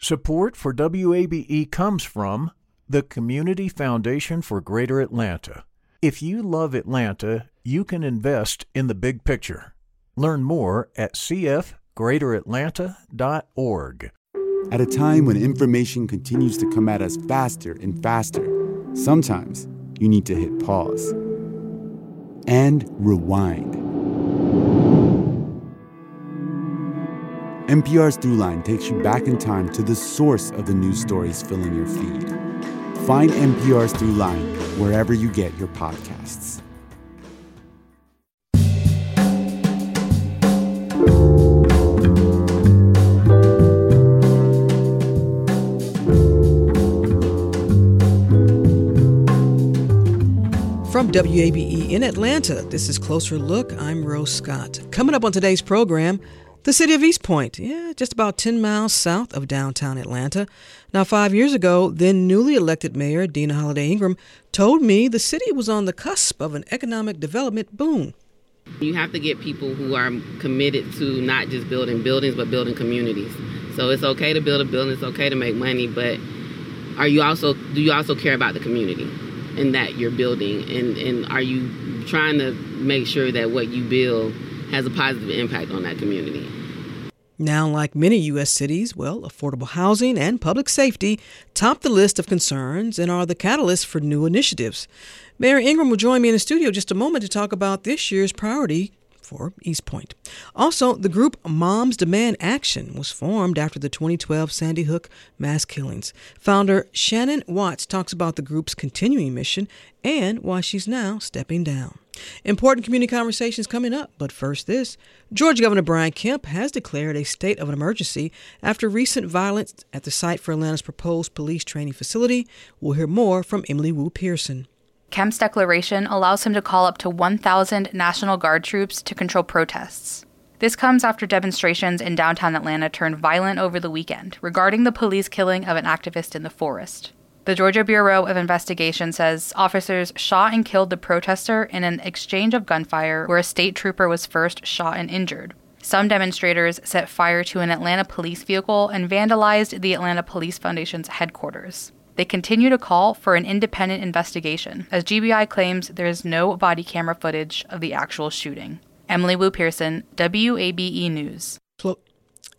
Support for WABE comes from the Community Foundation for Greater Atlanta. If you love Atlanta, you can invest in the big picture. Learn more at cfgreateratlanta.org. At a time when information continues to come at us faster and faster, sometimes you need to hit pause and rewind. NPR's Throughline takes you back in time to the source of the news stories filling your feed. Find NPR's Throughline wherever you get your podcasts. From WABE in Atlanta, this is Closer Look. I'm Rose Scott. Coming up on today's program, the city of East Point, yeah, just about 10 miles south of downtown Atlanta. Now, five years ago, then newly elected Mayor Deana Holiday Ingram told me the city was on the cusp of an economic development boom. You have to get people who are committed to not just building buildings, but building communities. So it's okay to build a building, it's okay to make money, but are you also do you also care about the community and that you're building and, and are you trying to make sure that what you build has a positive impact on that community? Now, like many U.S. cities, well, affordable housing and public safety top the list of concerns and are the catalyst for new initiatives. Mayor Ingram will join me in the studio just a moment to talk about this year's priority for East Point. Also, the group Moms Demand Action was formed after the 2012 Sandy Hook mass killings. Founder Shannon Watts talks about the group's continuing mission and why she's now stepping down. Important community conversations coming up, but first this. Georgia Governor Brian Kemp has declared a state of an emergency after recent violence at the site for Atlanta's proposed police training facility. We'll hear more from Emily Wu Pearson. Kemp's declaration allows him to call up to 1,000 National Guard troops to control protests. This comes after demonstrations in downtown Atlanta turned violent over the weekend regarding the police killing of an activist in the forest. The Georgia Bureau of Investigation says officers shot and killed the protester in an exchange of gunfire where a state trooper was first shot and injured. Some demonstrators set fire to an Atlanta police vehicle and vandalized the Atlanta Police Foundation's headquarters. They continue to call for an independent investigation, as GBI claims there is no body camera footage of the actual shooting. Emily Wu Pearson, WABE News.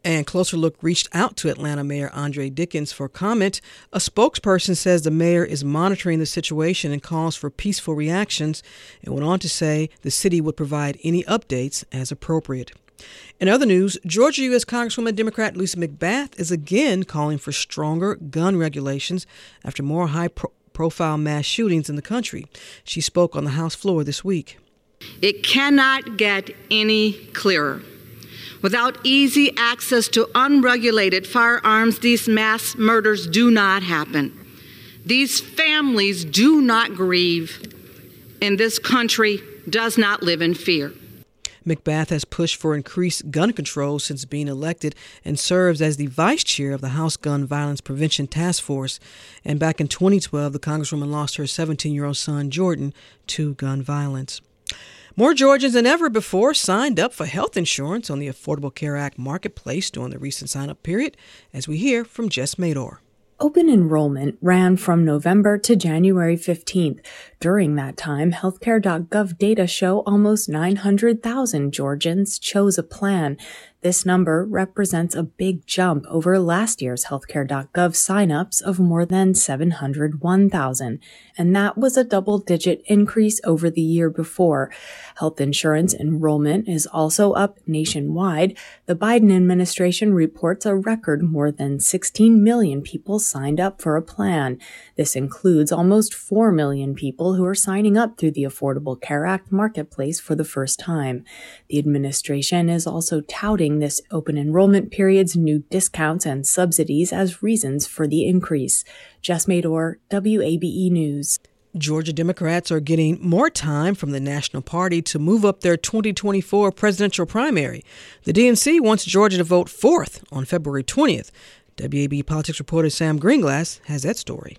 And Closer Look reached out to Atlanta Mayor Andre Dickens for comment. A spokesperson says the mayor is monitoring the situation and calls for peaceful reactions, and went on to say the city would provide any updates as appropriate. In other news, Georgia U.S. Congresswoman Democrat Lucy McBath is again calling for stronger gun regulations after more high pro- profile mass shootings in the country. She spoke on the House floor this week. It cannot get any clearer. Without easy access to unregulated firearms, these mass murders do not happen. These families do not grieve, and this country does not live in fear. McBath has pushed for increased gun control since being elected and serves as the vice chair of the House Gun Violence Prevention Task Force. And back in 2012, the Congresswoman lost her 17 year old son, Jordan, to gun violence. More Georgians than ever before signed up for health insurance on the Affordable Care Act marketplace during the recent sign up period, as we hear from Jess Mador. Open enrollment ran from November to January 15th. During that time, healthcare.gov data show almost 900,000 Georgians chose a plan. This number represents a big jump over last year's healthcare.gov signups of more than 701,000, and that was a double digit increase over the year before. Health insurance enrollment is also up nationwide. The Biden administration reports a record more than 16 million people signed up for a plan. This includes almost 4 million people who are signing up through the Affordable Care Act marketplace for the first time. The administration is also touting this open enrollment period's new discounts and subsidies as reasons for the increase. Jess Mador, WABE News. Georgia Democrats are getting more time from the National Party to move up their 2024 presidential primary. The DNC wants Georgia to vote fourth on February 20th. WABE politics reporter Sam Greenglass has that story.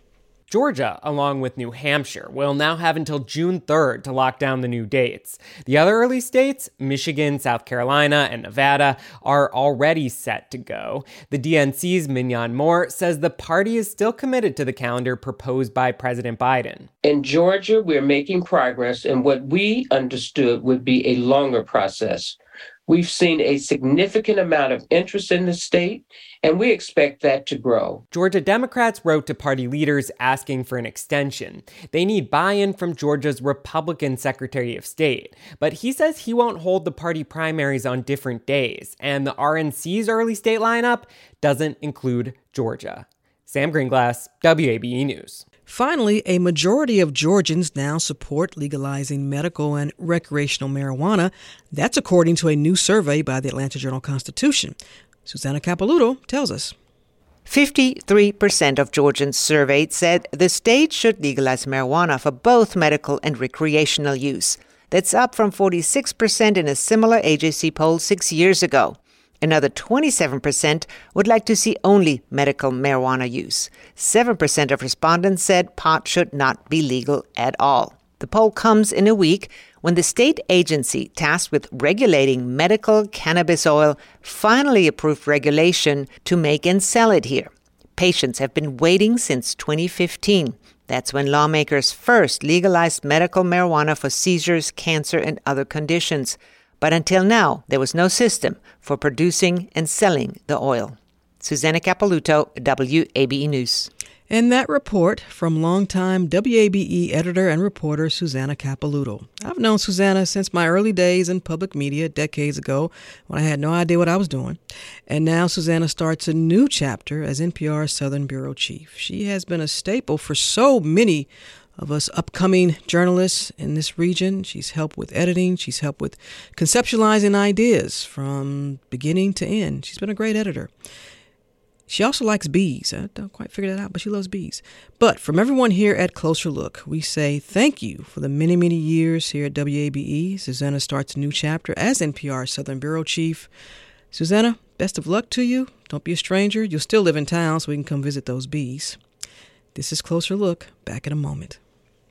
Georgia, along with New Hampshire, will now have until June 3rd to lock down the new dates. The other early states, Michigan, South Carolina, and Nevada, are already set to go. The DNC's Minyon Moore says the party is still committed to the calendar proposed by President Biden. In Georgia, we're making progress in what we understood would be a longer process. We've seen a significant amount of interest in the state, and we expect that to grow. Georgia Democrats wrote to party leaders asking for an extension. They need buy in from Georgia's Republican Secretary of State. But he says he won't hold the party primaries on different days, and the RNC's early state lineup doesn't include Georgia. Sam Greenglass, WABE News. Finally, a majority of Georgians now support legalizing medical and recreational marijuana. That's according to a new survey by the Atlanta Journal Constitution. Susanna Capelouto tells us. 53% of Georgians surveyed said the state should legalize marijuana for both medical and recreational use. That's up from 46% in a similar AJC poll six years ago. Another 27% would like to see only medical marijuana use. 7% of respondents said pot should not be legal at all. The poll comes in a week when the state agency tasked with regulating medical cannabis oil finally approved regulation to make and sell it here. Patients have been waiting since 2015. That's when lawmakers first legalized medical marijuana for seizures, cancer, and other conditions. But until now, there was no system for producing and selling the oil. Susanna Capelouto, WABE News. And that report from longtime WABE editor and reporter Susanna Capelouto. I've known Susanna since my early days in public media decades ago when I had no idea what I was doing. And now Susanna starts a new chapter as NPR's Southern Bureau Chief. She has been a staple for so many of us upcoming journalists in this region. She's helped with editing, she's helped with conceptualizing ideas from beginning to end. She's been a great editor. She also likes bees. I don't quite figure that out, but she loves bees. But from everyone here at Closer Look, we say thank you for the many, many years here at WABE. Susanna starts a new chapter as NPR Southern Bureau Chief. Susanna, best of luck to you. Don't be a stranger. You'll still live in town, so we can come visit those bees. This is Closer Look. Back in a moment.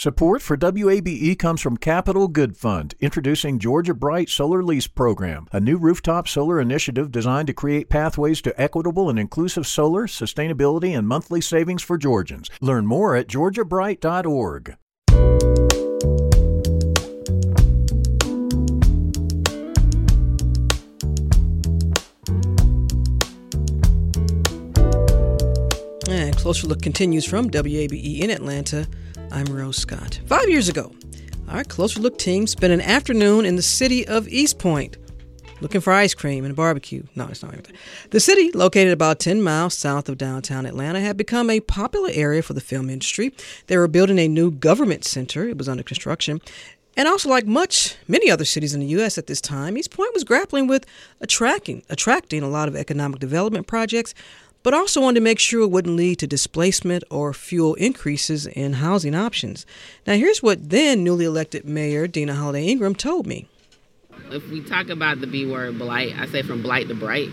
Support for WABE comes from Capital Good Fund, introducing Georgia Bright Solar Lease Program, a new rooftop solar initiative designed to create pathways to equitable and inclusive solar, sustainability, and monthly savings for Georgians. Learn more at georgiabright.org. And Closer Look continues from WABE in Atlanta. I'm Rose Scott. Five years ago, our Closer Look team spent an afternoon in the city of East Point looking for ice cream and barbecue. No, it's not even that. The city, located about 10 miles south of downtown Atlanta, had become a popular area for the film industry. They were building a new government center, it was under construction. And also, like much many other cities in the U.S. at this time, East Point was grappling with attracting attracting a lot of economic development projects but also wanted to make sure it wouldn't lead to displacement or fuel increases in housing options. Now, here's what then newly elected Mayor Deana Holiday Ingram told me. If we talk about the B word blight, I say from blight to bright,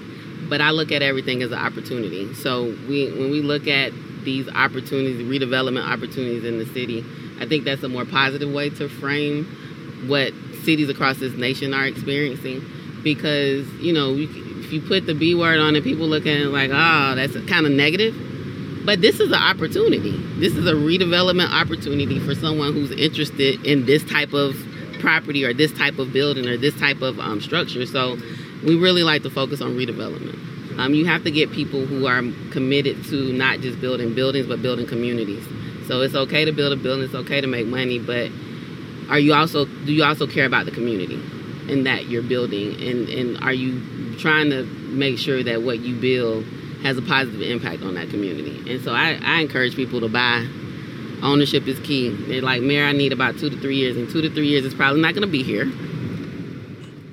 but I look at everything as an opportunity. So we, when we look at these opportunities, redevelopment opportunities in the city, I think that's a more positive way to frame what cities across this nation are experiencing because, you know, we, if you put the B word on it, people look at it like, oh, that's kind of negative. But this is an opportunity. This is a redevelopment opportunity for someone who's interested in this type of property or this type of building or this type of um, structure. So we really like to focus on redevelopment. Um, you have to get people who are committed to not just building buildings, but building communities. So it's okay to build a building, it's okay to make money, but are you also do you also care about the community in that you're building and, and are you trying to make sure that what you build has a positive impact on that community. And so I, I encourage people to buy. Ownership is key. They're like, Mayor, I need about two to three years, and two to three years is probably not going to be here.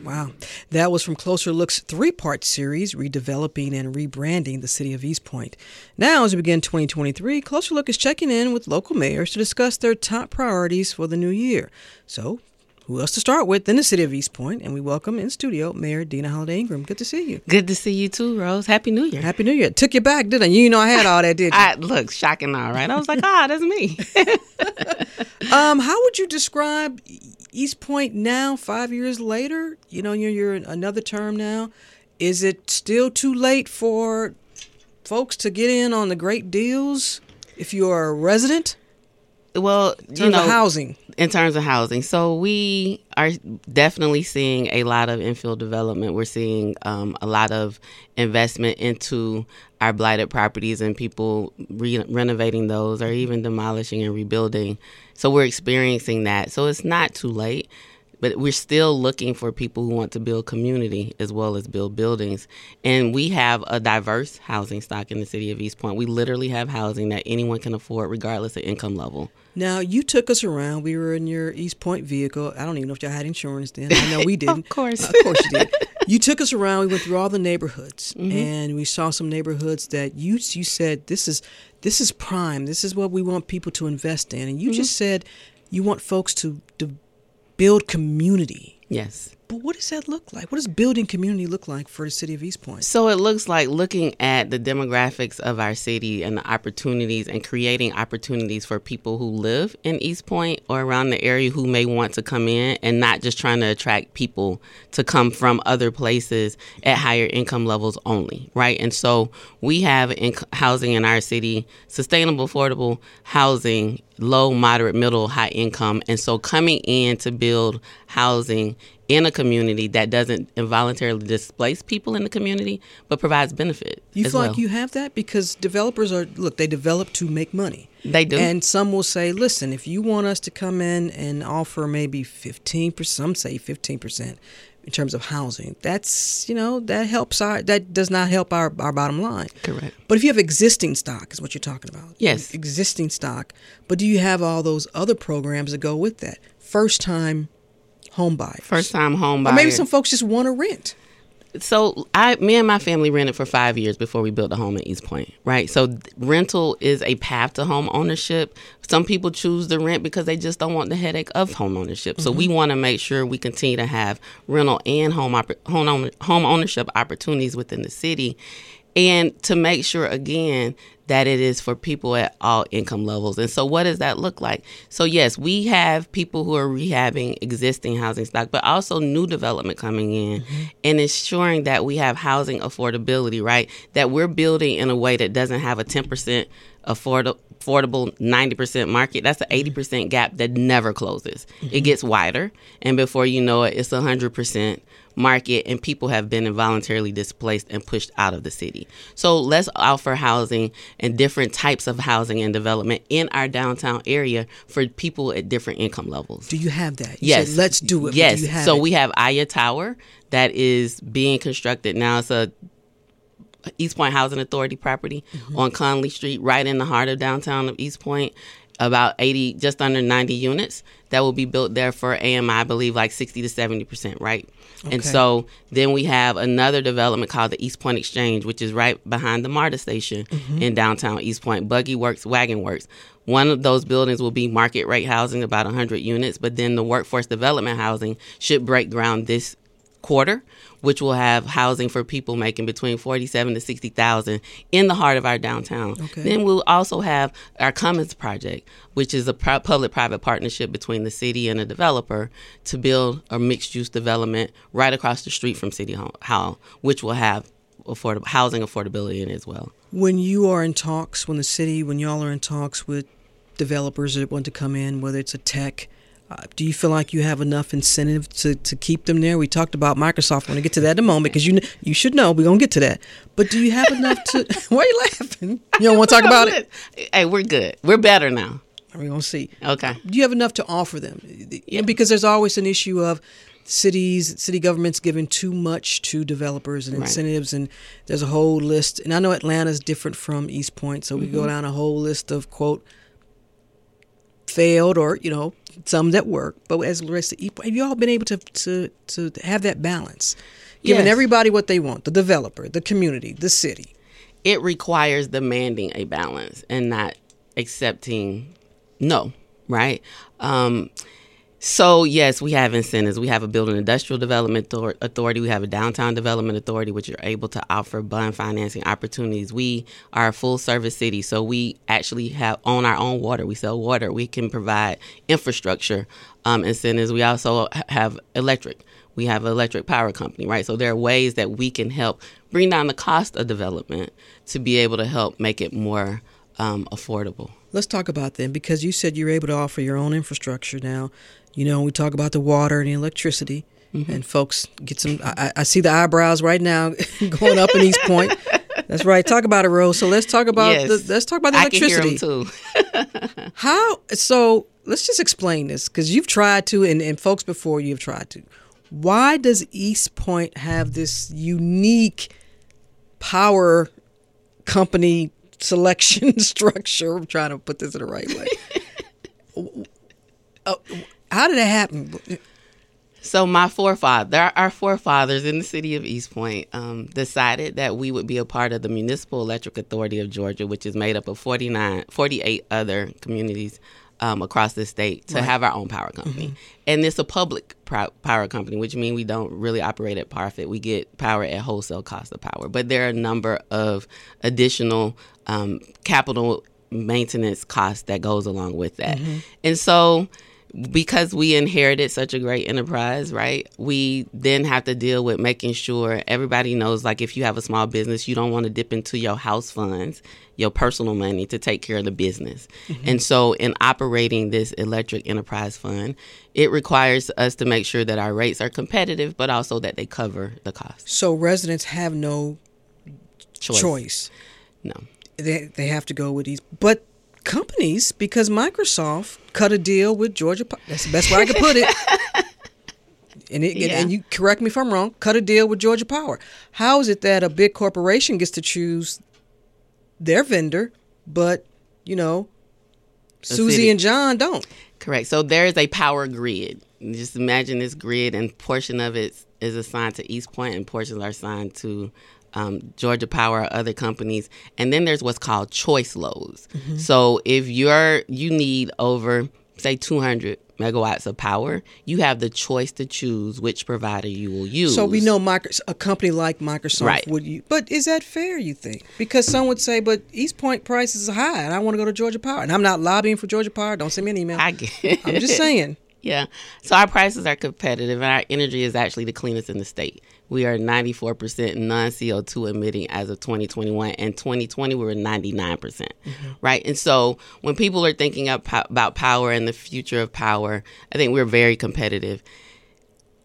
Wow. That was from Closer Look's three part series, Redeveloping and Rebranding the City of East Point. Now, as we begin 2023, Closer Look is checking in with local mayors to discuss their top priorities for the new year. So, who else to start with than the city of East Point? And we welcome in studio Mayor Deana Holiday Ingram. Good to see you. Good to see you too, Rose. Happy New Year. Happy New Year. Took you back, didn't I? You know I had all that, did you? I look shocking, all right. I was like, ah, that's me. um, how would you describe East Point now, five years later? You know, you're, you're another term now. Is it still too late for folks to get in on the great deals if you're a resident? Well, you know, housing. In terms of housing, so we are definitely seeing a lot of infill development. We're seeing um, a lot of investment into our blighted properties and people re- renovating those, or even demolishing and rebuilding. So we're experiencing that. So it's not too late but we're still looking for people who want to build community as well as build buildings. And we have a diverse housing stock in the city of East Point. We literally have housing that anyone can afford, regardless of income level. Now, you took us around. We were in your East Point vehicle. I don't even know if y'all had insurance then. I know we didn't. of course. Of course you did. You took us around. We went through all the neighborhoods, mm-hmm. and we saw some neighborhoods that you you said this is this is prime. This is what we want people to invest in. And you mm-hmm. just said you want folks to, to build community. Yes. But what does that look like? What does building community look like for the city of East Point? So it looks like looking at the demographics of our city and the opportunities and creating opportunities for people who live in East Point or around the area who may want to come in and not just trying to attract people to come from other places at higher income levels only, right? And so we have in housing in our city, sustainable, affordable housing low, moderate, middle, high income. And so coming in to build housing in a community that doesn't involuntarily displace people in the community, but provides benefit. You feel well. like you have that because developers are look, they develop to make money. They do. And some will say, listen, if you want us to come in and offer maybe fifteen percent, some say fifteen percent in terms of housing, that's you know that helps our that does not help our our bottom line. Correct. But if you have existing stock, is what you're talking about. Yes. Existing stock, but do you have all those other programs that go with that? First time home buyers. First time home buyers. Or maybe some folks just want to rent. So I, me and my family rented for five years before we built a home in East Point, right? So rental is a path to home ownership. Some people choose to rent because they just don't want the headache of home ownership. So mm-hmm. we want to make sure we continue to have rental and home op- home home ownership opportunities within the city, and to make sure again that it is for people at all income levels. And so, what does that look like? So, yes, we have people who are rehabbing existing housing stock, but also new development coming in mm-hmm. and ensuring that we have housing affordability, right? That we're building in a way that doesn't have a 10% affordable affordable 90% market that's an 80% gap that never closes mm-hmm. it gets wider and before you know it it's 100% market and people have been involuntarily displaced and pushed out of the city. So let's offer housing and different types of housing and development in our downtown area for people at different income levels. Do you have that? You yes. Said, let's do it. Yes. Do so it? we have Aya Tower that is being constructed now. It's a East Point Housing Authority property mm-hmm. on Conley Street, right in the heart of downtown of East Point about 80 just under 90 units that will be built there for AMI I believe like 60 to 70% right okay. and so then we have another development called the East Point Exchange which is right behind the MARTA station mm-hmm. in downtown East Point Buggy Works Wagon Works one of those buildings will be market rate housing about 100 units but then the workforce development housing should break ground this quarter which will have housing for people making between 47 to 60,000 in the heart of our downtown. Okay. Then we'll also have our Commons project, which is a pro- public-private partnership between the city and a developer to build a mixed-use development right across the street from City Hall, which will have affordable housing affordability in it as well. When you are in talks, when the city, when y'all are in talks with developers that want to come in, whether it's a tech uh, do you feel like you have enough incentive to, to keep them there? We talked about Microsoft. We're going to get to that in a moment because you you should know we're going to get to that. But do you have enough to? why are you laughing? You don't want to talk about it? Hey, we're good. We're better now. We're going to see. Okay. Do you have enough to offer them? Yeah. Because there's always an issue of cities, city governments giving too much to developers and incentives, right. and there's a whole list. And I know Atlanta's different from East Point, so we mm-hmm. go down a whole list of quote failed or you know some that work. But as Larissa, have you all been able to to to have that balance, giving Yes. everybody what they want, the developer, the community, the city? It requires demanding a balance and not accepting no, right? Um, so yes, we have incentives. We have a building industrial development authority. We have a downtown development authority, which are able to offer bond financing opportunities. We are a full service city, so we actually have own our own water. We sell water. We can provide infrastructure um, incentives. We also have electric. We have an electric power company, right? So there are ways that we can help bring down the cost of development to be able to help make it more um, affordable. Let's talk about them because you said you're able to offer your own infrastructure now. You know, we talk about the water and the electricity, Mm-hmm. and folks get some. I, I- see the eyebrows right now going up in East Point. That's right. Talk about it, Rose. So let's talk about Yes. the, let's talk about the I can hear electricity. too. How so? Let's just explain this because you've tried to, and, and folks before you have tried to. Why does East Point have this unique power company selection structure? I'm trying to put this in the right way. Uh, how did that happen? So my forefather, our forefathers in the city of East Point, um, decided that we would be a part of the Municipal Electric Authority of Georgia, which is made up of 49, 48 other communities um, across the state, to Right. have our own power company. And it's a public pro- power company, which means we don't really operate at profit. We get power at wholesale cost of power. But there are a number of additional um, capital maintenance costs that goes along with that. Mhm. And so because we inherited such a great enterprise, right? We then have to deal with making sure everybody knows like if you have a small business, you don't want to dip into your house funds, your personal money to take care of the business. Mhm. And so in operating this electric enterprise fund, it requires us to make sure that our rates are competitive but also that they cover the cost. So residents have no Choice. choice. No. They they have to go with these, but companies because Microsoft cut a deal with Georgia. That's the best way I could put it. And, it, Yeah. and you correct me if I'm wrong. Cut a deal with Georgia Power. How is it that a big corporation gets to choose their vendor, but you know, The Susie city. and John don't? Correct. So there is a power grid. Just imagine this grid, and portion of it is assigned to East Point, and portions are assigned to um, Georgia Power or other companies. And then there's what's called choice loads. Mhm. So if you're you need over say 200 megawatts of power, you have the choice to choose which provider you will use. So we know micro, a company like Microsoft Right. would you, but is that fair? You think? Because some would say, but East Point prices are high, and I want to go to Georgia Power, and I'm not lobbying for Georgia Power. Don't send me an email. I get I'm just saying. Yeah. So our prices are competitive, and our energy is actually the cleanest in the state. We are 94% non CO2 emitting as of 2021, and 2020 we were 99%. percent mm-hmm. Right. And so when people are thinking about power and the future of power, I think we're very competitive.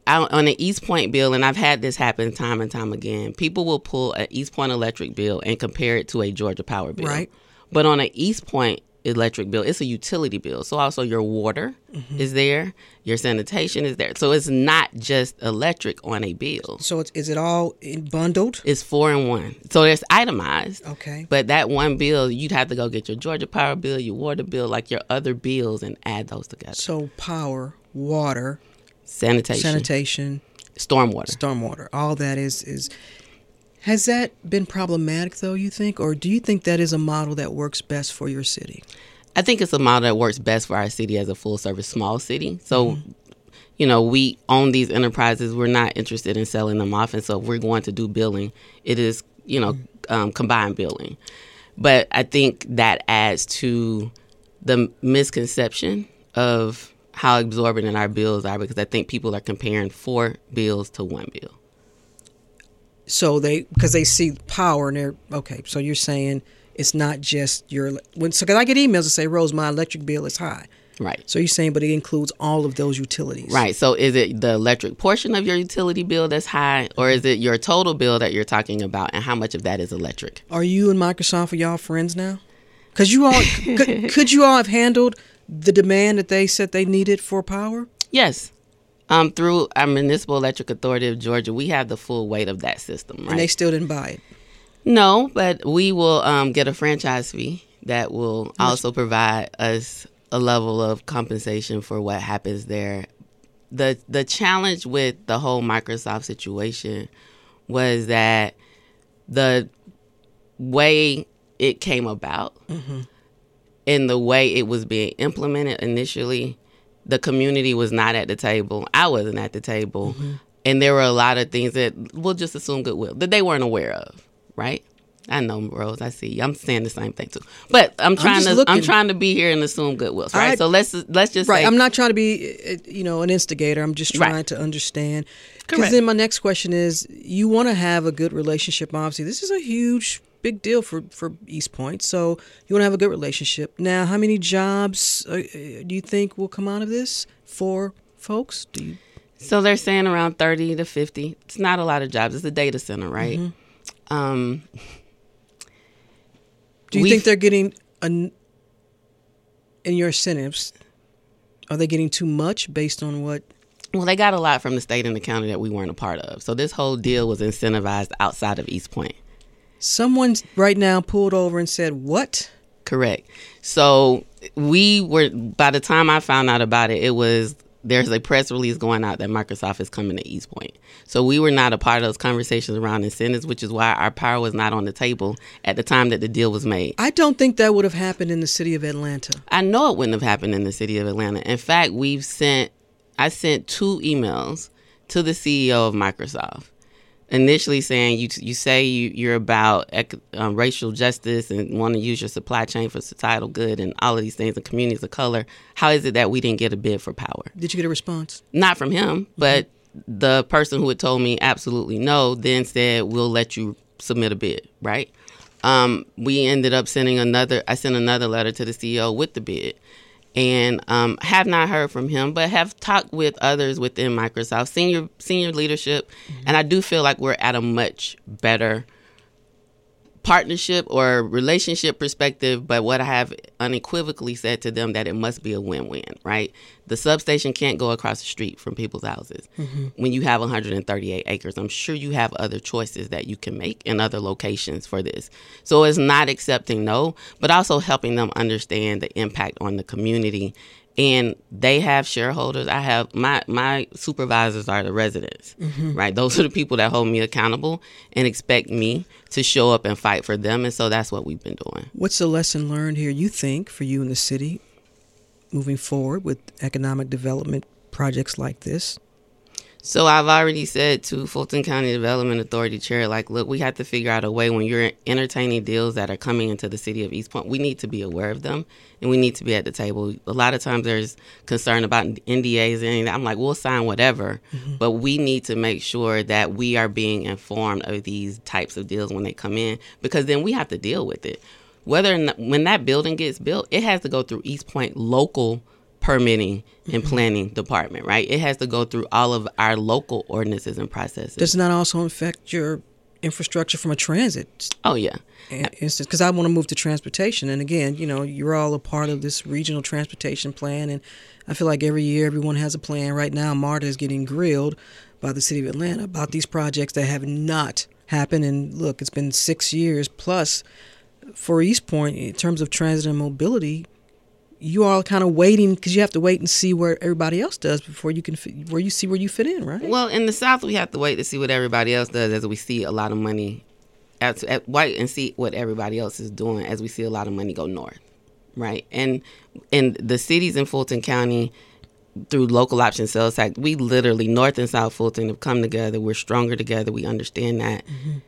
Out on an East Point bill, and I've had this happen time and time again, people will pull an East Point electric bill and compare it to a Georgia Power bill. Right. But on an East Point electric bill, it's a utility bill. So also your water Mhm. is there, your sanitation is there. So it's not just electric on a bill. So it's, is it all in bundled? It's four in one. So it's itemized. Okay. But that one bill, you'd have to go get your Georgia Power bill, your water bill, like your other bills, and add those together. So power, water, Sanitation. sanitation, stormwater, stormwater, all that is is. Has that been problematic though? You think, or do you think that is a model that works best for your city? I think it's a model that works best for our city as a full service small city. So, you know, we own these enterprises. We're not interested in selling them off. And so if we're going to do billing, it is, you know, um, combined billing. But I think that adds to the misconception of how exorbitant our bills are because I think people are comparing four bills to one bill. So they because they see power and they're okay. So you're saying it's not just your when so because I get emails that say Rose, my electric bill is high. Right. So you're saying, but it includes all of those utilities. Right. So is it the electric portion of your utility bill that's high, or is it your total bill that you're talking about, and how much of that is electric? Are you and Microsoft are y'all friends now? Because you all could, could you all have handled the demand that they said they needed for power? Yes. Um, through our Municipal Electric Authority of Georgia, we have the full weight of that system, right? And they still didn't buy it. no, but we will um, get a franchise fee that will also provide us a level of compensation for what happens there. The the challenge with the whole Microsoft situation was that the way it came about mm-hmm. and the way it was being implemented initially, the community was not at the table. I wasn't at the table. Mm-hmm. And there were a lot of things that we'll just assume goodwill that they weren't aware of, right? I know, Rose. I see. You. I'm saying the same thing too. But I'm trying I'm to. Looking. I'm trying to be here and assume goodwill, right? I, so let's let's just right. Say, I'm not trying to be, uh, you know, an instigator. I'm just trying right. to understand. Because then my next question is, you want to have a good relationship. Obviously, this is a huge, big deal for for East Point. So you want to have a good relationship. Now, how many jobs uh, do you think will come out of this for folks? Do you? So they're saying around 30 to 50. It's not a lot of jobs. It's a data center, right? Mm-hmm. Um, do you think they're getting an, in your incentives? Are they getting too much based on what? Well, they got a lot from the state and the county that we weren't a part of. So this whole deal was incentivized outside of East Point. Someone right now pulled over and said, "What?" Correct. So we were by the time I found out about it, it was there's a press release going out that Microsoft is coming to East Point. So we were not a part of those conversations around incentives, which is why our power was not on the table at the time that the deal was made. I don't think that would have happened in the city of Atlanta. I know it wouldn't have happened in the city of Atlanta. In fact, we've sent I sent two emails to the CEO of Microsoft initially saying you you say you, you're about um, racial justice and want to use your supply chain for societal good and all of these things and communities of color. How is it that we didn't get a bid for power? Did you get a response? Not from him, but mm-hmm. the person who had told me absolutely no then said we'll let you submit a bid. Right. Um, we ended up sending another. I sent another letter to the CEO with the bid and um, have not heard from him, but have talked with others within Microsoft senior senior leadership, mm-hmm. and I do feel like we're at a much better partnership or relationship perspective, but what I have unequivocally said to them that it must be a win-win, right? The substation can't go across the street from people's houses. Mm-hmm. When you have 138 acres, I'm sure you have other choices that you can make in other locations for this. So it's not accepting no, but also helping them understand the impact on the community and they have shareholders. I have my my supervisors are the residents, mm-hmm. right? Those are the people that hold me accountable and expect me to show up and fight for them, and so that's what we've been doing. What's the lesson learned here? You think for you in the city, moving forward with economic development projects like this? So I've already said to Fulton County Development Authority chair, like, look, we have to figure out a way when you're entertaining deals that are coming into the city of East Point, we need to be aware of them and we need to be at the table. A lot of times there's concern about NDAs and I'm like, we'll sign whatever, mm-hmm. but we need to make sure that we are being informed of these types of deals when they come in because then we have to deal with it. Whether not, when that building gets built, it has to go through East Point local permitting and mm-hmm. planning department, right? It has to go through all of our local ordinances and processes. Does not also affect your infrastructure from a transit? Oh yeah. Instance, because I want to move to transportation, and again, you know, you're all a part of this regional transportation plan, and I feel like every year everyone has a plan. Right now, MARTA is getting grilled by the city of Atlanta about these projects that have not happened. And look, it's been six years plus for East Point in terms of transit and mobility you all kind of waiting because you have to wait and see where everybody else does before you can fit, where you see where you fit in, right? Well, in the South, we have to wait to see what everybody else does as we see a lot of money at, at white and see what everybody else is doing as we see a lot of money go north, right? And in the cities in Fulton County through local option sales tax, we literally North and South Fulton have come together. We're stronger together. We understand that. Mm-hmm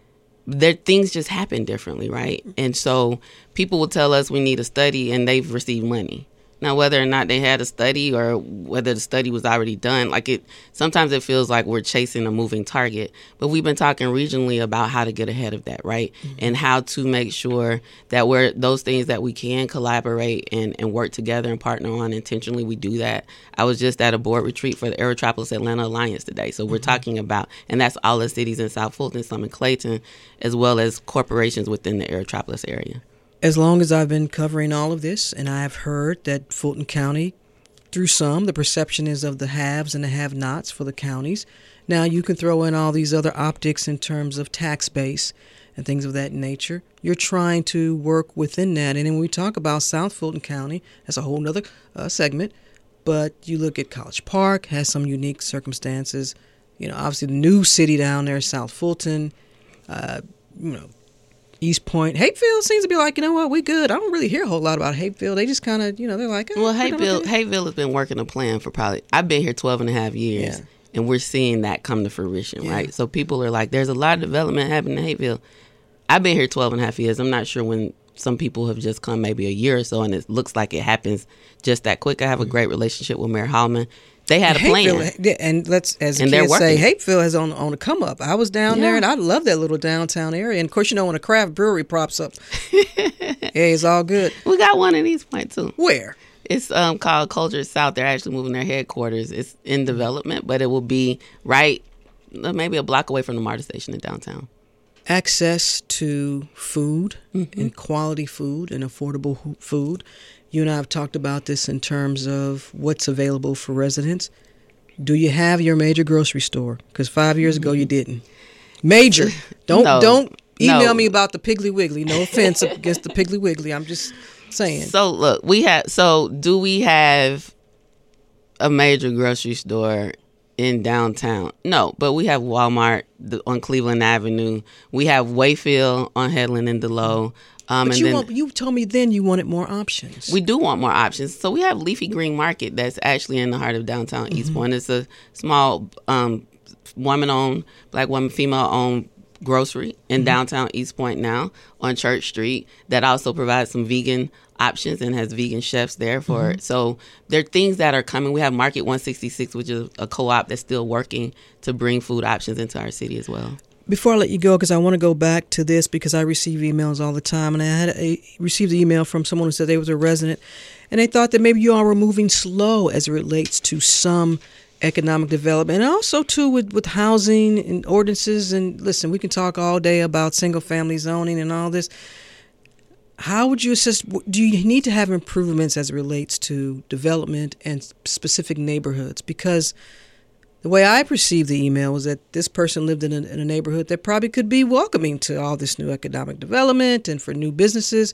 there things just happen differently, right? Mm-hmm. And so people will tell us we need a study and they've received money. Now, whether or not they had a study or whether the study was already done, like it, sometimes it feels like we're chasing a moving target. But we've been talking regionally about how to get ahead of that, right? Mm-hmm. And how to make sure that we're those things that we can collaborate and, and work together and partner on intentionally, we do that. I was just at a board retreat for the Aerotropolis Atlanta Alliance today. So we're mm-hmm. talking about, and that's all the cities in South Fulton, some in Clayton, as well as corporations within the Aerotropolis area as long as I've been covering all of this, and I have heard that Fulton County, through some, the perception is of the haves and the have nots for the counties. Now, you can throw in all these other optics in terms of tax base. and things of that nature. You're trying to work within that. And then we talk about South Fulton County, that's a whole other uh, segment. But you look at College Park, has some unique circumstances. You know, obviously the new city down there, South Fulton, uh, you know, East Point. Hapeville seems to be like, you know what, we good. I don't really hear a whole lot about Hapeville. They just kind of, you know, they're like, oh, well, ah, Hapeville, Hapeville has been working a plan for probably, I've been here 12 and a half years. Yeah. And we're seeing that come to fruition, yeah. right? So people are like, there's a lot of development happening in Hapeville. I've been here 12 and a half years. I'm not sure when some people have just come maybe a year or so, and it looks like it happens just that quick. I have a mm-hmm. great relationship with Mayor Hallman. They had a plan, and let's as and kids say, Hapeville has on on a come up. I was down yeah. there, and I love that little downtown area. And of course, you know when a craft brewery props up, yeah, it's all good. We got one in East Point too. Where? It's um, called Cultured South. They're actually moving their headquarters. It's in development, but it will be right, uh, maybe a block away from the MARTA station in downtown access to food mm-hmm. and quality food and affordable food. You and I have talked about this in terms of what's available for residents. Do you have your major grocery store? Because five years mm-hmm. ago you didn't. Major. Don't no, don't email no. me about the Piggly Wiggly. No offense against the Piggly Wiggly. I'm just saying. So look, we have. So do we have a major grocery store in downtown. No, but we have Walmart on Cleveland Avenue. We have Wayfield on Headland and Delowe. Um, but you, then, want, you told me then you wanted more options. We do want more options. So we have Leafy Green Market that's actually in the heart of downtown mm-hmm. East Point. It's a small um, woman-owned, black woman, female-owned grocery in mm-hmm. downtown East Point now on Church Street that also provides some vegan options and has vegan chefs there for mm-hmm. it. So there are things that are coming. We have Market 166, which is a co-op that's still working to bring food options into our city as well. Before I let you go, because I want to go back to this because I receive emails all the time, and I had a, received an email from someone who said they was a resident, and they thought that maybe you all were moving slow as it relates to some economic development and also too with, with housing and ordinances and listen we can talk all day about single family zoning and all this how would you assist? Do you need to have improvements as it relates to development and specific neighborhoods? Because the way I perceived the email was that this person lived in a, in a neighborhood that probably could be welcoming to all this new economic development and for new businesses,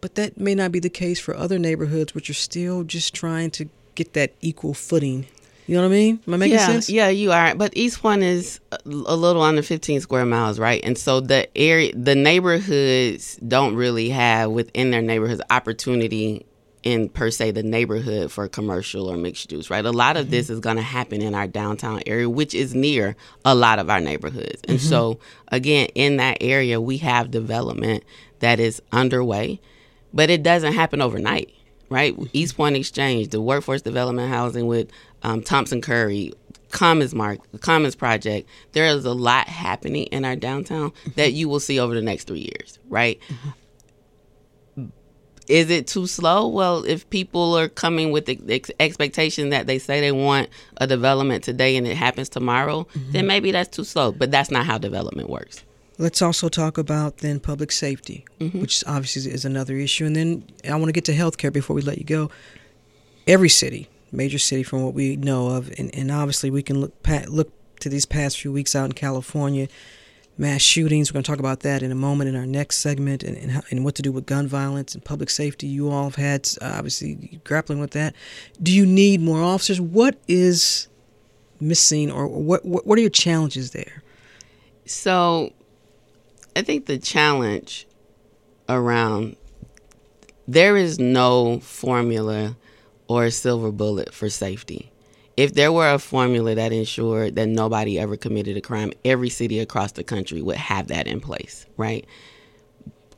but that may not be the case for other neighborhoods which are still just trying to get that equal footing you know what I mean? Am I making yeah, sense? Yeah, you are. But East Point is a little under 15 square miles, right? And so the area, the neighborhoods don't really have within their neighborhoods opportunity in per se the neighborhood for commercial or mixed use, right? A lot of mm-hmm. this is going to happen in our downtown area, which is near a lot of our neighborhoods. And mm-hmm. so, again, in that area, we have development that is underway, but it doesn't happen overnight right? East Point Exchange, the workforce development housing with um, Thompson Curry, Commons Mark, the Commons Project. There is a lot happening in our downtown mm-hmm. that you will see over the next three years, right? Mm-hmm. Is it too slow? Well, if people are coming with the ex- expectation that they say they want a development today and it happens tomorrow, mm-hmm. then maybe that's too slow. But that's not how development works. Let's also talk about then public safety, mm-hmm. which obviously is another issue. And then I want to get to healthcare before we let you go. Every city, major city from what we know of, and, and obviously we can look look to these past few weeks out in California, mass shootings. We're going to talk about that in a moment in our next segment, and, and, and what to do with gun violence and public safety. You all have had uh, obviously grappling with that. Do you need more officers? What is missing, or what what, what are your challenges there? So I think the challenge around there is no formula or silver bullet for safety. If there were a formula that ensured that nobody ever committed a crime, every city across the country would have that in place, right?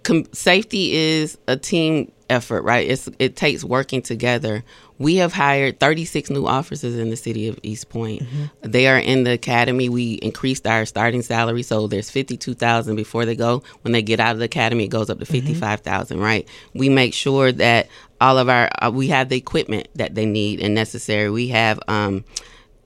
Com- safety is a team effort, right? It's it takes working together. We have hired 36 new officers in the city of East Point. Mm-hmm. They are in the academy. We increased our starting salary, so there's 52,000 before they go. When they get out of the academy, it goes up to 55,000. Mm-hmm. Right? We make sure that all of our uh, we have the equipment that they need and necessary. We have um,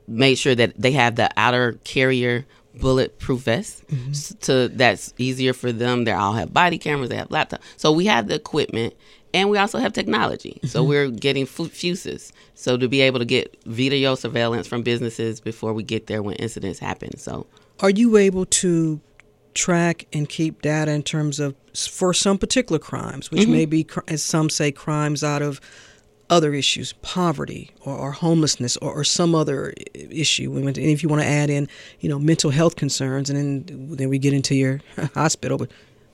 made sure that they have the outer carrier bulletproof vests mm-hmm. to that's easier for them. They all have body cameras. They have laptops. So we have the equipment and we also have technology. Mm-hmm. So we're getting Fusus. So to be able to get video surveillance from businesses before we get there when incidents happen. So are you able to track and keep data in terms of for some particular crimes, which mm-hmm. may be, as some say, crimes out of other issues, poverty or, or homelessness or, or, some other issue. And if you want to add in, you know, mental health concerns, and then then we get into your hospital, but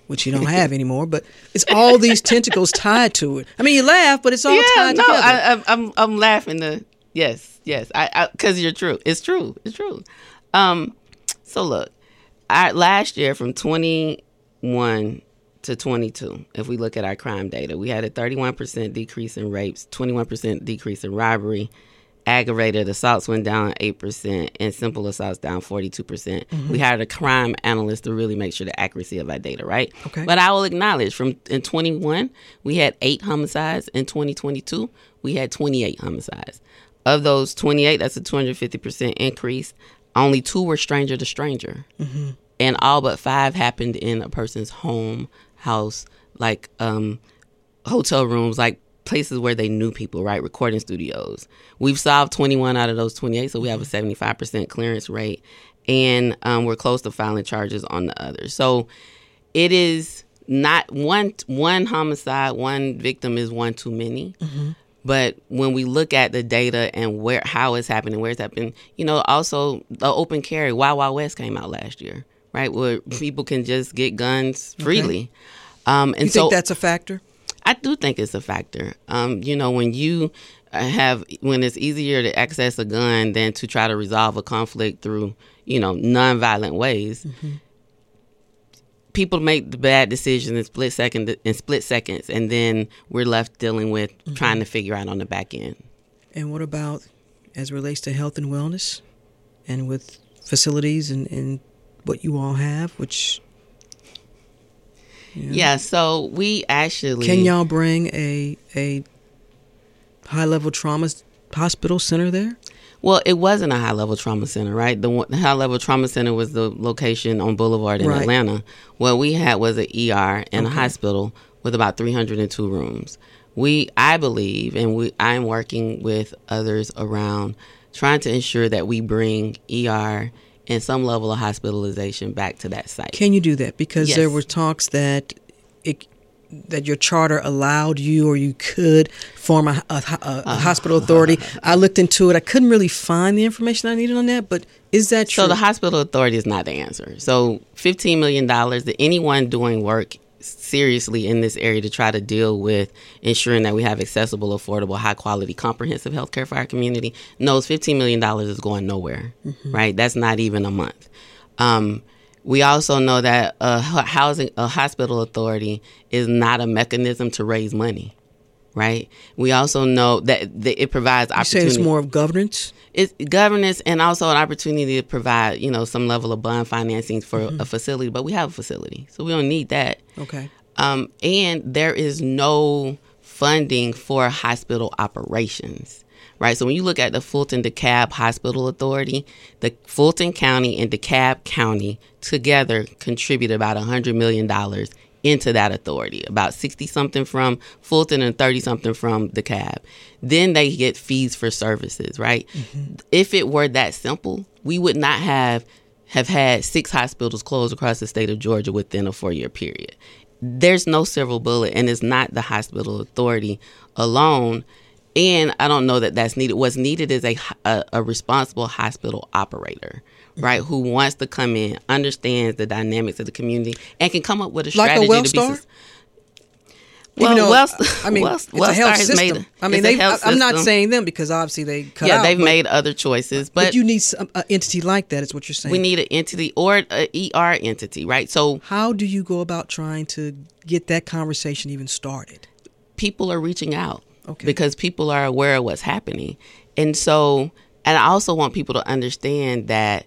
which you don't have anymore. But it's all these tentacles tied to it. I mean, you laugh, but it's all yeah, tied no, together. I, I'm I'm I'm laughing. The yes, yes, I because you're true. It's true. It's true. Um, so look, I last year from 21 to 22, if we look at our crime data, we had a 31% decrease in rapes, 21% decrease in robbery, aggravated assaults went down 8%, and simple assaults down 42%. percent mm hmm We hired a crime analyst to really make sure the accuracy of our data, right? Okay. But I will acknowledge from in 21, we had eight homicides. In 2022, we had 28 homicides. Of those 28, that's a 250% increase. Only two were stranger to stranger. Mm-hmm. And all but five happened in a person's home, house, like um, hotel rooms, like places where they knew people, right? Recording studios. We've solved 21 out of those 28, so we have a 75% clearance rate, and um, we're close to filing charges on the others. So it is not one one homicide, one victim is one too many. Mm-hmm. But when we look at the data and where how it's happening, where it's happening, you know, also the open carry, Wild Wild West came out last year, right? Where people can just get guns freely. Okay. Um, and you so that's a factor. I do think it's a factor. Um, you know, when you have when it's easier to access a gun than to try to resolve a conflict through you know nonviolent ways. Mm-hmm. People make the bad decisions in split second in split seconds, and then we're left dealing with mm-hmm. trying to figure out on the back end. And what about as relates to health and wellness, and with facilities and, and what you all have, which yeah. yeah. so we actually Can y'all bring a a high level trauma hospital center there? Well, it wasn't a high level trauma center, right? The, the high level trauma center was the location on Boulevard in right. Atlanta. What we had was an ER and okay. a hospital with about 302 rooms. We, I believe, and we, I'm working with others around trying to ensure that we bring ER and some level of hospitalization back to that site. Can you do that? Because yes. there were talks that it that your charter allowed you or you could form a, a, a, uh, hospital authority. I looked into it. I couldn't really find the information I needed on that, but is that true? So the hospital authority is not the answer. So $15 million that anyone doing work seriously in this area to try to deal with ensuring that we have accessible, affordable, high quality, comprehensive health care for our community knows $15 million is going nowhere, mm-hmm. right? That's not even a month. Um, we also know that a housing, a hospital authority is not a mechanism to raise money, right? We also know that, that it provides opportunity. You say it's more of governance? it's governance and also an opportunity to provide you know some level of bond financing for mm-hmm. a facility but we have a facility so we don't need that okay um, and there is no funding for hospital operations right so when you look at the fulton dekalb hospital authority the fulton county and dekalb county together contribute about $100 million into that authority about 60 something from fulton and 30 something from DeKalb. then they get fees for services right? Mm-hmm. if it were that simple we would not have have had six hospitals closed across the state of georgia within a four year period. There's no silver bullet and it's not the hospital authority alone. And i don't know that that's needed. What's needed is a, a, a responsible hospital operator right, who wants to come in, understands the dynamics of the community, and can come up with a strategy like a to be. Well, though, well, I mean, well, it's a health system. Made a, I mean, they, I'm not saying them because obviously they cut yeah, out, they've but, made other choices, but, but you need an entity like that. Is what you're saying? We need an entity or an ER entity, right? So, how do you go about trying to get that conversation even started? People are reaching out okay. because people are aware of what's happening, and so, and I also want people to understand that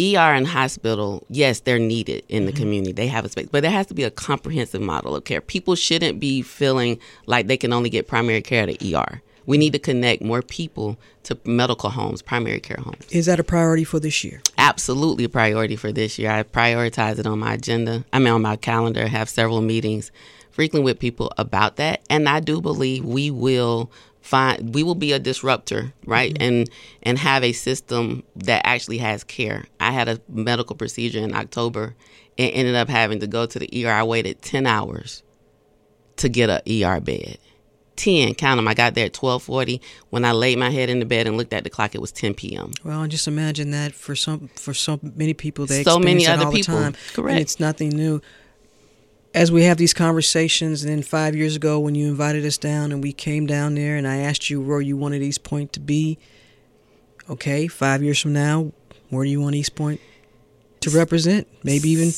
ER and hospital, yes, they're needed in the mm-hmm. community. They have a space, but there has to be a comprehensive model of care. People shouldn't be feeling like they can only get primary care at ER. We need to connect more people to medical homes, primary care homes. Is that a priority for this year? Absolutely a priority for this year. I prioritize it on my agenda. I mean, on my calendar. have several meetings frequently with people about that, and I do believe we will find we will be a disruptor right? Mm-hmm. and and have a system that actually has care. I had a medical procedure in october and ended up having to go to the er i waited 10 hours to get a er bed. 10 count them i got there at 1240 when i laid my head in the bed and looked at the clock it was 10 p.m well and just imagine that for some for so many people they so many other all people. the time, correct. and it's nothing new as we have these conversations, and then five years ago when you invited us down and we came down there and I asked you where you wanted East Point to be, okay, five years from now, where do you want East Point to represent? Maybe even,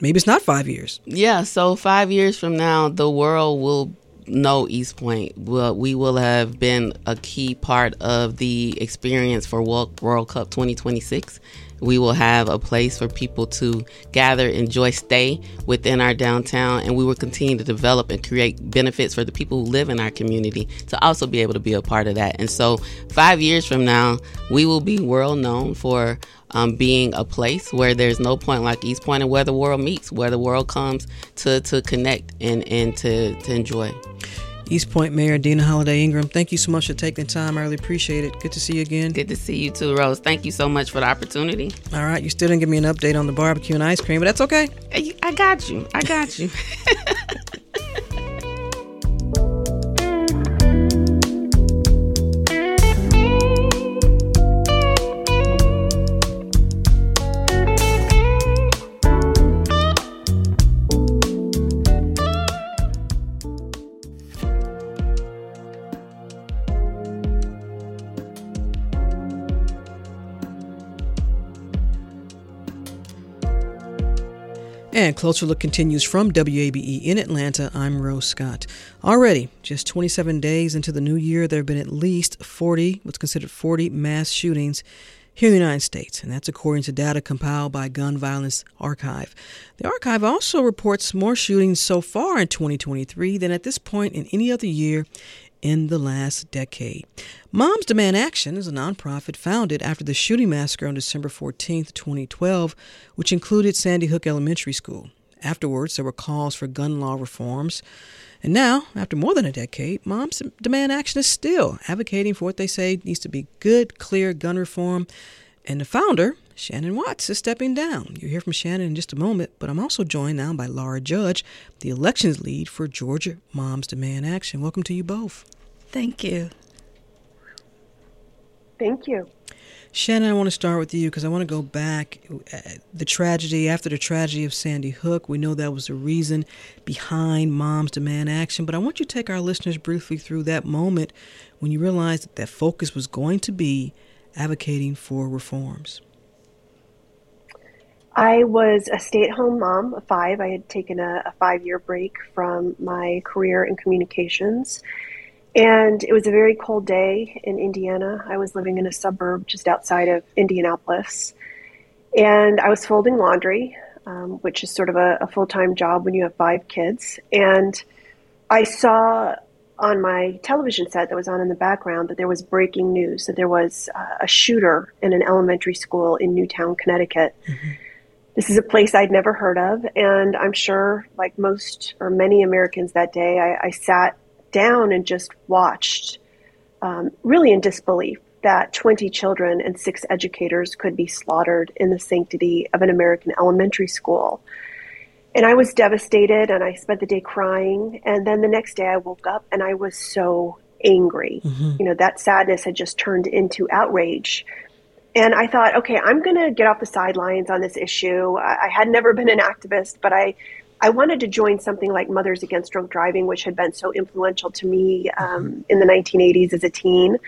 maybe it's not five years. Yeah, so five years from now, the world will know East Point. Well, we will have been a key part of the experience for World, World Cup 2026 we will have a place for people to gather, enjoy, stay within our downtown, and we will continue to develop and create benefits for the people who live in our community to also be able to be a part of that. And so, five years from now, we will be world known for um, being a place where there's no point like East Point and where the world meets, where the world comes to, to connect and, and to, to enjoy. East Point Mayor Deana Holiday Ingram, thank you so much for taking the time. I really appreciate it. Good to see you again. Good to see you too, Rose. Thank you so much for the opportunity. All right, you still didn't give me an update on the barbecue and ice cream, but that's okay. I got you. I got you. Closer Look continues from WABE in Atlanta. I'm Rose Scott. Already, just 27 days into the new year, there have been at least 40, what's considered 40 mass shootings here in the United States, and that's according to data compiled by Gun Violence Archive. The archive also reports more shootings so far in 2023 than at this point in any other year in the last decade. Moms Demand Action is a nonprofit founded after the shooting massacre on December 14, 2012, which included Sandy Hook Elementary School. Afterwards, there were calls for gun law reforms. And now, after more than a decade, Moms Demand Action is still advocating for what they say needs to be good, clear gun reform. And the founder, Shannon Watts, is stepping down. You'll hear from Shannon in just a moment, but I'm also joined now by Laura Judge, the elections lead for Georgia Moms Demand Action. Welcome to you both. Thank you. Thank you. Shannon, I want to start with you because I want to go back. Uh, the tragedy, after the tragedy of Sandy Hook, we know that was the reason behind Moms Demand Action. But I want you to take our listeners briefly through that moment when you realized that that focus was going to be advocating for reforms. I was a stay at home mom of five. I had taken a, a five year break from my career in communications and it was a very cold day in Indiana. I was living in a suburb just outside of Indianapolis. And I was folding laundry, um, which is sort of a, a full time job when you have five kids. And I saw on my television set that was on in the background that there was breaking news that there was uh, a shooter in an elementary school in Newtown, Connecticut. Mm-hmm. This is a place I'd never heard of, and I'm sure, like most or many Americans that day, I, I sat down and just watched, um, really in disbelief, that 20 children and six educators could be slaughtered in the sanctity of an American elementary school. And I was devastated and I spent the day crying. And then the next day I woke up and I was so angry. Mm-hmm. You know, that sadness had just turned into outrage. And I thought, okay, I'm going to get off the sidelines on this issue. I, I had never been an activist, but I I wanted to join something like Mothers Against Drunk Driving, which had been so influential to me um, in the 1980s as a teen.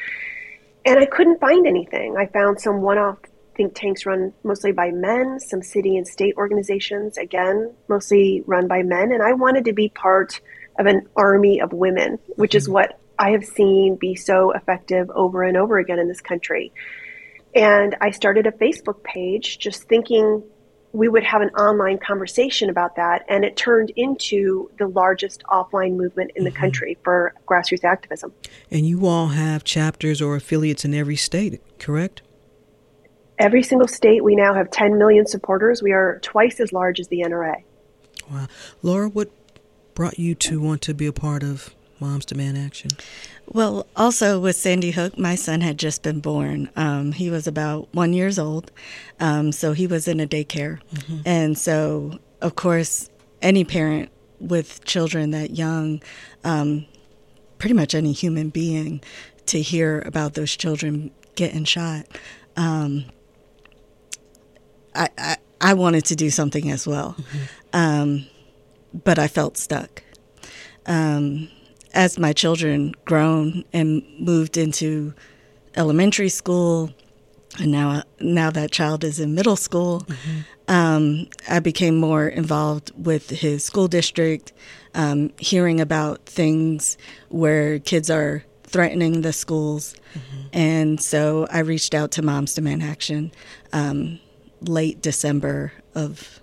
And I couldn't find anything. I found some one off think tanks run mostly by men, some city and state organizations, again, mostly run by men. And I wanted to be part of an army of women, which is mm-hmm. what I have seen be so effective over and over again in this country. And I started a Facebook page just thinking we would have an online conversation about that, and it turned into the largest offline movement in the mm-hmm. country for grassroots activism. And you all have chapters or affiliates in every state, correct? Every single state, we now have 10 million supporters. We are twice as large as the NRA. Wow. Laura, what brought you to want to be a part of Moms Demand Action? Well, also with Sandy Hook, my son had just been born. Um, he was about one years old, um, so he was in a daycare, mm-hmm. and so of course, any parent with children that young, um, pretty much any human being, to hear about those children getting shot. Um, I, I, I wanted to do something as well, mm-hmm. um, but I felt stuck. Um, as my children grown and moved into elementary school, and now now that child is in middle school, mm-hmm. um, I became more involved with his school district, um, hearing about things where kids are threatening the schools, mm-hmm. and so I reached out to Moms Demand Action um, late December of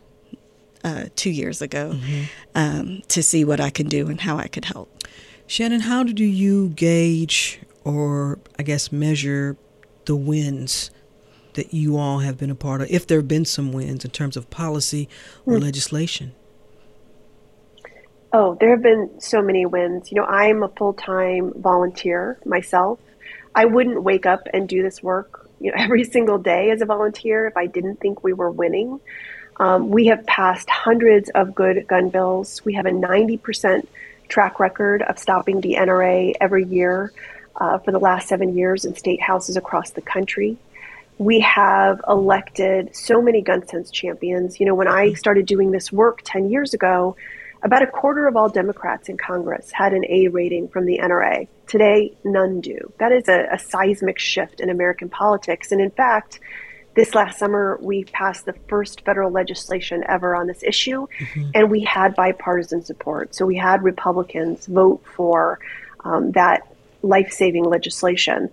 uh, two years ago mm-hmm. Um, to see what I can do and how I could help. Shannon, how do you gauge or I guess measure the wins that you all have been a part of, if there have been some wins in terms of policy or mm. legislation? Oh, there have been so many wins. You know, I'm a full time volunteer myself. I wouldn't wake up and do this work you know, every single day as a volunteer if I didn't think we were winning. Um, we have passed hundreds of good gun bills. We have a 90% track record of stopping the NRA every year uh, for the last seven years in state houses across the country. We have elected so many gun sense champions. You know, when I started doing this work 10 years ago, about a quarter of all Democrats in Congress had an A rating from the NRA. Today, none do. That is a, a seismic shift in American politics. And in fact, this last summer, we passed the first federal legislation ever on this issue, mm-hmm. and we had bipartisan support. So we had Republicans vote for um, that life saving legislation.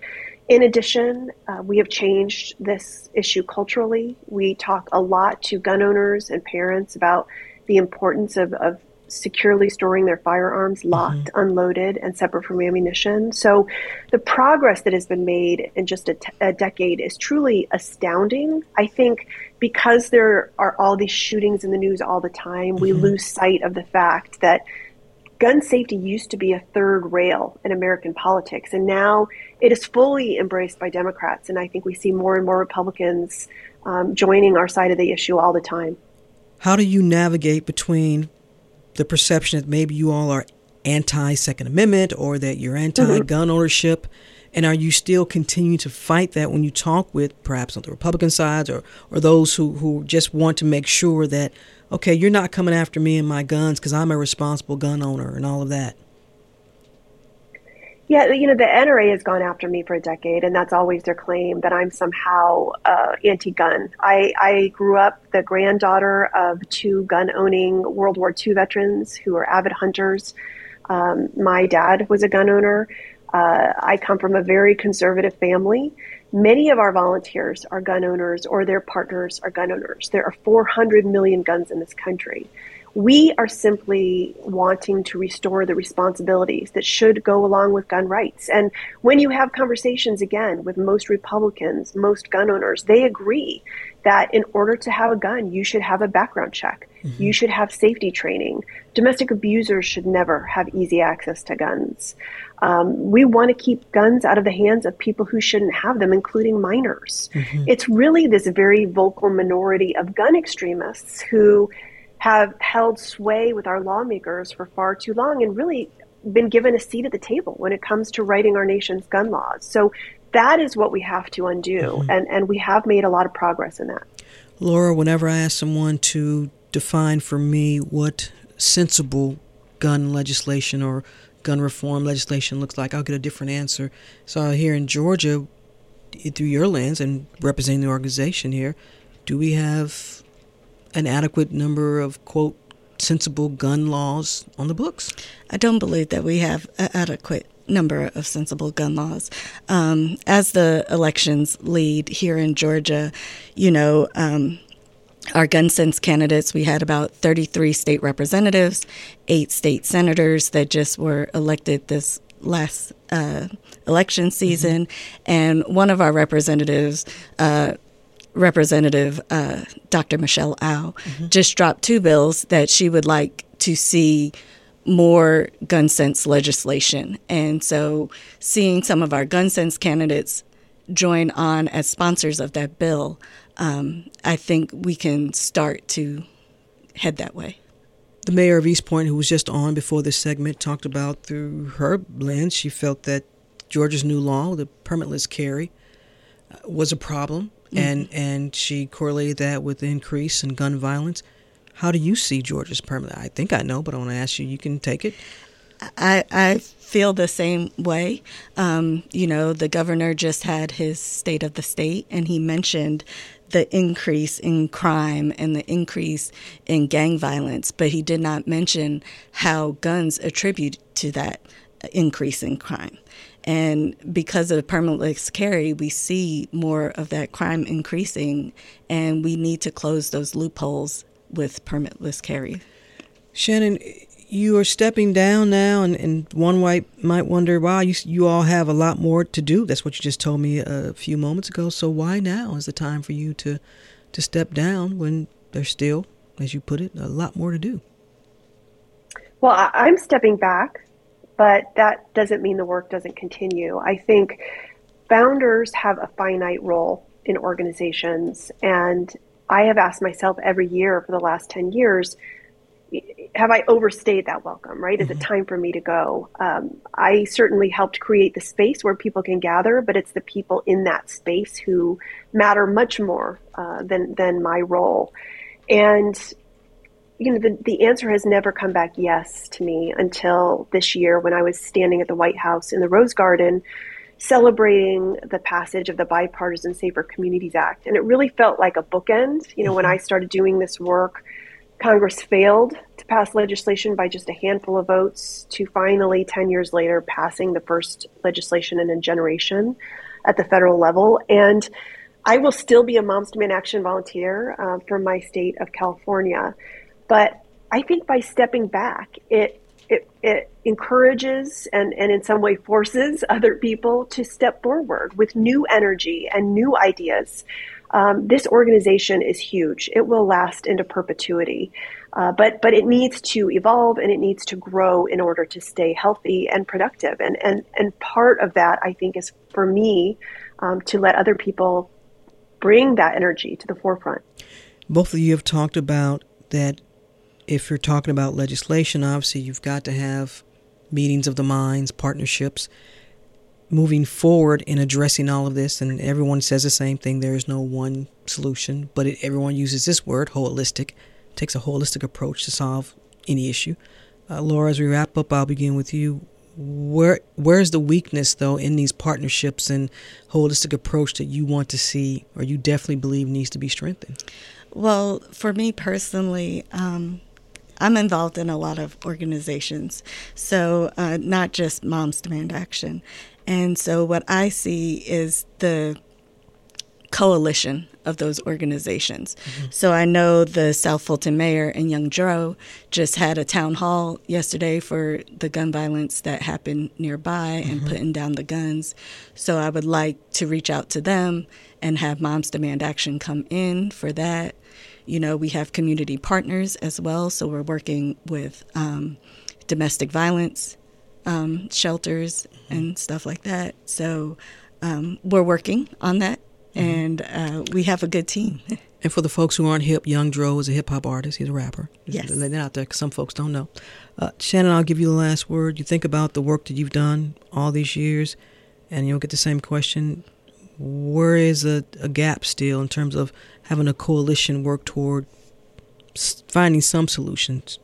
In addition, uh, we have changed this issue culturally. We talk a lot to gun owners and parents about the importance of, of securely storing their firearms mm-hmm. locked, mm-hmm. unloaded, and separate from ammunition. So, the progress that has been made in just a, t- a decade is truly astounding. I think because there are all these shootings in the news all the time, mm-hmm. we lose sight of the fact that gun safety used to be a third rail in American politics, and now it is fully embraced by Democrats. And I think we see more and more Republicans um, joining our side of the issue all the time. How do you navigate between the perception that maybe you all are anti Second Amendment or that you're anti gun mm-hmm. ownership? And are you still continuing to fight that when you talk with perhaps on the Republican sides or, or those who, who just want to make sure that, okay, you're not coming after me and my guns because I'm a responsible gun owner and all of that? Yeah, you know, the NRA has gone after me for a decade, and that's always their claim that I'm somehow uh, anti gun. I, I grew up the granddaughter of two gun owning World War II veterans who were avid hunters. Um, my dad was a gun owner. Uh, I come from a very conservative family. Many of our volunteers are gun owners or their partners are gun owners. There are 400 million guns in this country. We are simply wanting to restore the responsibilities that should go along with gun rights. And when you have conversations again with most Republicans, most gun owners, they agree that in order to have a gun, you should have a background check. Mm-hmm. You should have safety training. Domestic abusers should never have easy access to guns. Um, we want to keep guns out of the hands of people who shouldn't have them, including minors. Mm-hmm. It's really this very vocal minority of gun extremists who have held sway with our lawmakers for far too long and really been given a seat at the table when it comes to writing our nation's gun laws. So that is what we have to undo, mm-hmm. and, and we have made a lot of progress in that. Laura, whenever I ask someone to define for me what sensible gun legislation or gun reform legislation looks like, I'll get a different answer. So here in Georgia, through your lens and representing the organization here, do we have an adequate number of, quote, sensible gun laws on the books? I don't believe that we have an adequate number of sensible gun laws. Um, as the elections lead here in Georgia, you know, um, our gun sense candidates, we had about 33 state representatives, eight state senators that just were elected this last uh, election season. Mm-hmm. And one of our representatives, uh, Representative uh, Dr. Michelle Au, mm-hmm. just dropped two bills that she would like to see more gun sense legislation. And so seeing some of our gun sense candidates join on as sponsors of that bill, um, I think we can start to head that way. The mayor of East Point, who was just on before this segment, talked about through her lens, she felt that Georgia's new law, the permitless carry, uh, was a problem, mm-hmm. and and she correlated that with the increase in gun violence. How do you see Georgia's permanent? I think I know, but I want to ask you. You can take it. I, I feel the same way. Um, you know, the governor just had his state of the state, and he mentioned the increase in crime and the increase in gang violence, but he did not mention how guns attribute to that increase in crime. And because of permitless carry, we see more of that crime increasing, and we need to close those loopholes with permitless carry. Shannon, you are stepping down now, and, and one might might wonder, wow, you you all have a lot more to do. That's what you just told me a few moments ago. So why now is the time for you to to step down when there's still, as you put it, a lot more to do? Well, I'm stepping back, but that doesn't mean the work doesn't continue. I think founders have a finite role in organizations, and I have asked myself every year for the last 10 years, have I overstayed that welcome, right? Is mm-hmm. it time for me to go? Um, I certainly helped create the space where people can gather, but it's the people in that space who matter much more uh, than, than my role. And, you know, the, the answer has never come back yes to me until this year when I was standing at the White House in the Rose Garden celebrating the passage of the Bipartisan Safer Communities Act. And it really felt like a bookend. You know, when I started doing this work, Congress failed to pass legislation by just a handful of votes to finally, 10 years later, passing the first legislation in a generation at the federal level. And I will still be a Moms Demand Action volunteer uh, from my state of California. But I think by stepping back, it it, it encourages and, and in some way forces other people to step forward with new energy and new ideas. Um, this organization is huge. It will last into perpetuity. Uh, but but it needs to evolve and it needs to grow in order to stay healthy and productive. And and and part of that, I think, is for me um, to let other people bring that energy to the forefront. Both of you have talked about that if you're talking about legislation, obviously you've got to have meetings of the minds, partnerships, moving forward in addressing all of this. And everyone says the same thing there is no one solution, but it, everyone uses this word, holistic. It takes a holistic approach to solve any issue. Uh, Laura, as we wrap up, I'll begin with you. Where where's the weakness though in these partnerships and holistic approach that you want to see or you definitely believe needs to be strengthened? Well, for me personally, um, I'm involved in a lot of organizations, so uh, not just Moms Demand Action. And so what I see is the coalition of those organizations. Mm-hmm. So I know the South Fulton mayor and Young Dro just had a town hall yesterday for the gun violence that happened nearby mm-hmm. and putting down the guns. So I would like to reach out to them and have Moms Demand Action come in for that. You know, we have community partners as well, so we're working with um, domestic violence um, shelters mm-hmm. and stuff like that. So um, we're working on that, mm-hmm. and uh, we have a good team. And for the folks who aren't hip, Young Dro is a hip hop artist. He's a rapper. Yes. They're out there because some folks don't know. Uh, Shannon, I'll give you the last word. You think about the work that you've done all these years, and you'll get the same question. Where is a, a gap still in terms of having a coalition work toward finding some solutions?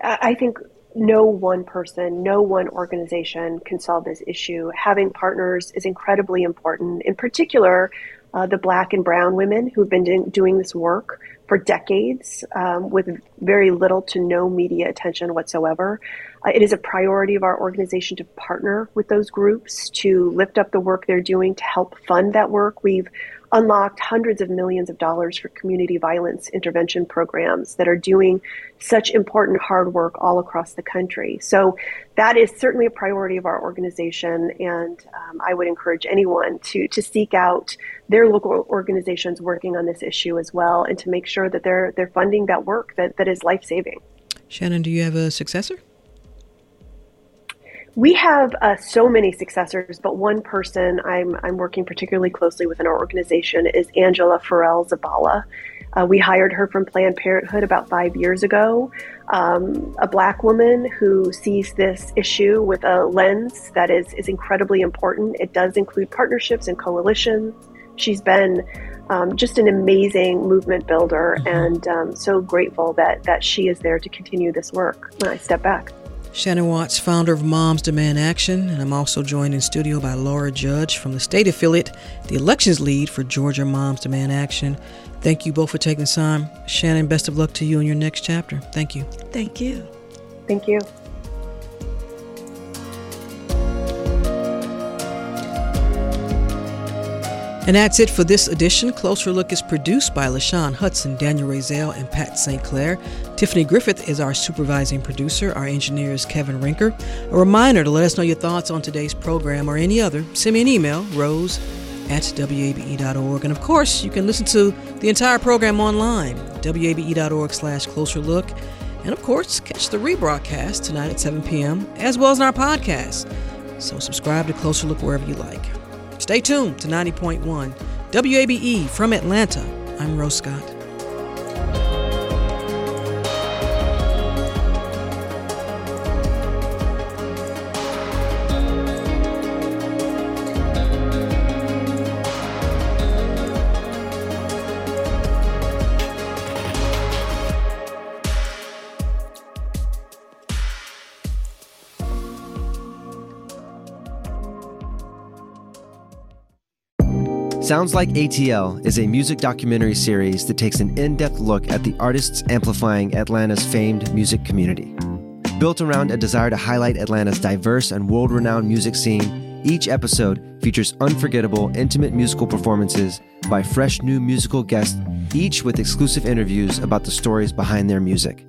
I think no one person, no one organization can solve this issue. Having partners is incredibly important. In particular, uh, the black and brown women who've been doing this work for decades um, with very little to no media attention whatsoever. Uh, it is a priority of our organization to partner with those groups to lift up the work they're doing to help fund that work. We've unlocked hundreds of millions of dollars for community violence intervention programs that are doing such important hard work all across the country. So that is certainly a priority of our organization, and um, I would encourage anyone to to seek out their local organizations working on this issue as well, and to make sure that they're they're funding that work that, that is life saving. Shannon, do you have a successor? We have uh, so many successors, but one person I'm, I'm working particularly closely with in our organization is Angela Ferrell Zabala. Uh, we hired her from Planned Parenthood about five years ago. Um, a black woman who sees this issue with a lens that is, is incredibly important. It does include partnerships and coalitions. She's been um, just an amazing movement builder, mm-hmm. and um, so grateful that, that she is there to continue this work when I step back. Shannon Watts, founder of Moms Demand Action, and I'm also joined in studio by Laura Judge from the state affiliate, the elections lead for Georgia Moms Demand Action. Thank you both for taking the time. Shannon, best of luck to you in your next chapter. Thank you. Thank you. Thank you. And that's it for this edition. Closer Look is produced by LaShawn Hudson, Daniel Razel, and Pat St. Clair. Tiffany Griffith is our supervising producer. Our engineer is Kevin Rinker. A reminder to let us know your thoughts on today's program or any other. Send me an email, rose at wabe.org. And of course, you can listen to the entire program online, wabe.org slash closer look. And of course, catch the rebroadcast tonight at 7 p.m., as well as in our podcast. So subscribe to Closer Look wherever you like. Stay tuned to 90.1 WABE from Atlanta. I'm Rose Scott. Sounds Like ATL is a music documentary series that takes an in depth look at the artists amplifying Atlanta's famed music community. Built around a desire to highlight Atlanta's diverse and world renowned music scene, each episode features unforgettable, intimate musical performances by fresh new musical guests, each with exclusive interviews about the stories behind their music.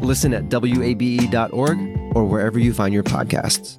Listen at WABE.org or wherever you find your podcasts.